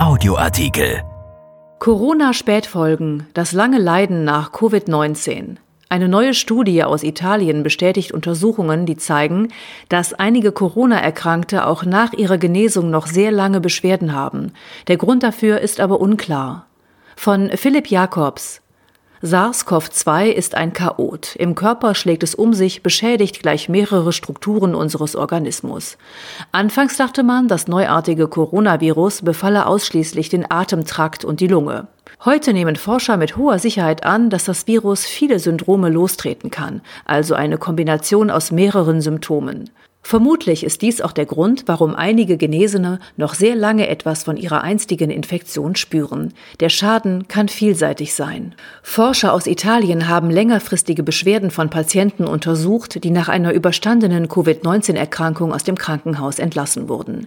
Audioartikel. Corona-Spätfolgen, das lange Leiden nach Covid-19. Eine neue Studie aus Italien bestätigt Untersuchungen, die zeigen, dass einige Corona-Erkrankte auch nach ihrer Genesung noch sehr lange Beschwerden haben. Der Grund dafür ist aber unklar. Von Philipp Jakobs, SARS-CoV-2 ist ein Chaot. Im Körper schlägt es um sich, beschädigt gleich mehrere Strukturen unseres Organismus. Anfangs dachte man, das neuartige Coronavirus befalle ausschließlich den Atemtrakt und die Lunge. Heute nehmen Forscher mit hoher Sicherheit an, dass das Virus viele Syndrome lostreten kann, also eine Kombination aus mehreren Symptomen. Vermutlich ist dies auch der Grund, warum einige Genesene noch sehr lange etwas von ihrer einstigen Infektion spüren. Der Schaden kann vielseitig sein. Forscher aus Italien haben längerfristige Beschwerden von Patienten untersucht, die nach einer überstandenen Covid-19-Erkrankung aus dem Krankenhaus entlassen wurden.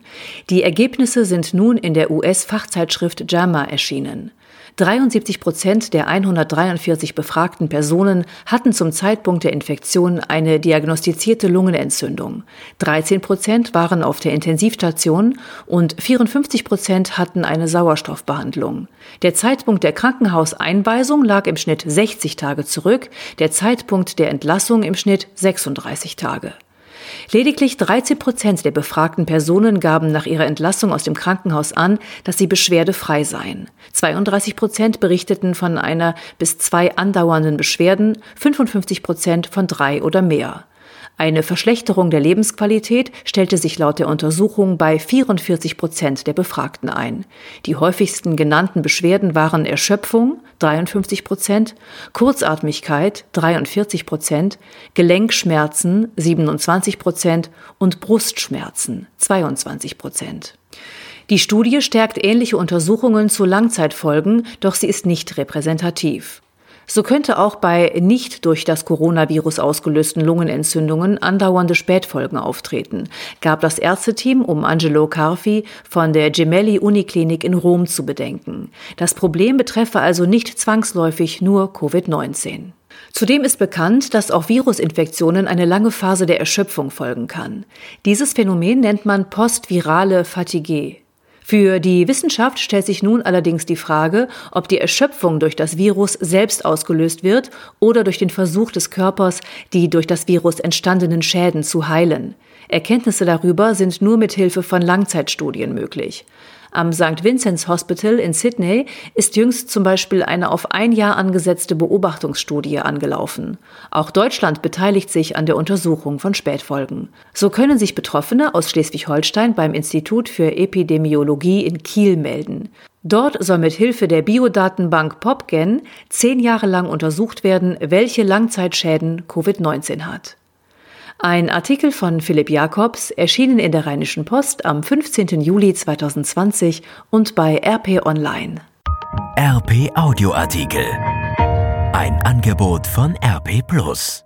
Die Ergebnisse sind nun in der US-Fachzeitschrift JAMA erschienen. 73 Prozent der 143 befragten Personen hatten zum Zeitpunkt der Infektion eine diagnostizierte Lungenentzündung. 13 Prozent waren auf der Intensivstation und 54 Prozent hatten eine Sauerstoffbehandlung. Der Zeitpunkt der Krankenhauseinweisung lag im Schnitt 60 Tage zurück, der Zeitpunkt der Entlassung im Schnitt 36 Tage. Lediglich 13 Prozent der befragten Personen gaben nach ihrer Entlassung aus dem Krankenhaus an, dass sie beschwerdefrei seien. 32 Prozent berichteten von einer bis zwei andauernden Beschwerden, 55 Prozent von drei oder mehr. Eine Verschlechterung der Lebensqualität stellte sich laut der Untersuchung bei 44 Prozent der Befragten ein. Die häufigsten genannten Beschwerden waren Erschöpfung 53 Prozent, Kurzatmigkeit 43 Prozent, Gelenkschmerzen 27 Prozent und Brustschmerzen 22 Prozent. Die Studie stärkt ähnliche Untersuchungen zu Langzeitfolgen, doch sie ist nicht repräsentativ. So könnte auch bei nicht durch das Coronavirus ausgelösten Lungenentzündungen andauernde Spätfolgen auftreten, gab das Ärzteteam um Angelo Carfi von der Gemelli Uniklinik in Rom zu bedenken. Das Problem betreffe also nicht zwangsläufig nur Covid-19. Zudem ist bekannt, dass auch Virusinfektionen eine lange Phase der Erschöpfung folgen kann. Dieses Phänomen nennt man postvirale Fatigue. Für die Wissenschaft stellt sich nun allerdings die Frage, ob die Erschöpfung durch das Virus selbst ausgelöst wird oder durch den Versuch des Körpers, die durch das Virus entstandenen Schäden zu heilen. Erkenntnisse darüber sind nur mit Hilfe von Langzeitstudien möglich. Am St. Vincent's Hospital in Sydney ist jüngst zum Beispiel eine auf ein Jahr angesetzte Beobachtungsstudie angelaufen. Auch Deutschland beteiligt sich an der Untersuchung von Spätfolgen. So können sich Betroffene aus Schleswig-Holstein beim Institut für Epidemiologie in Kiel melden. Dort soll mit Hilfe der Biodatenbank PopGen zehn Jahre lang untersucht werden, welche Langzeitschäden Covid-19 hat. Ein Artikel von Philipp Jakobs, erschienen in der Rheinischen Post am 15. Juli 2020 und bei RP Online. RP Audioartikel. Ein Angebot von RP Plus.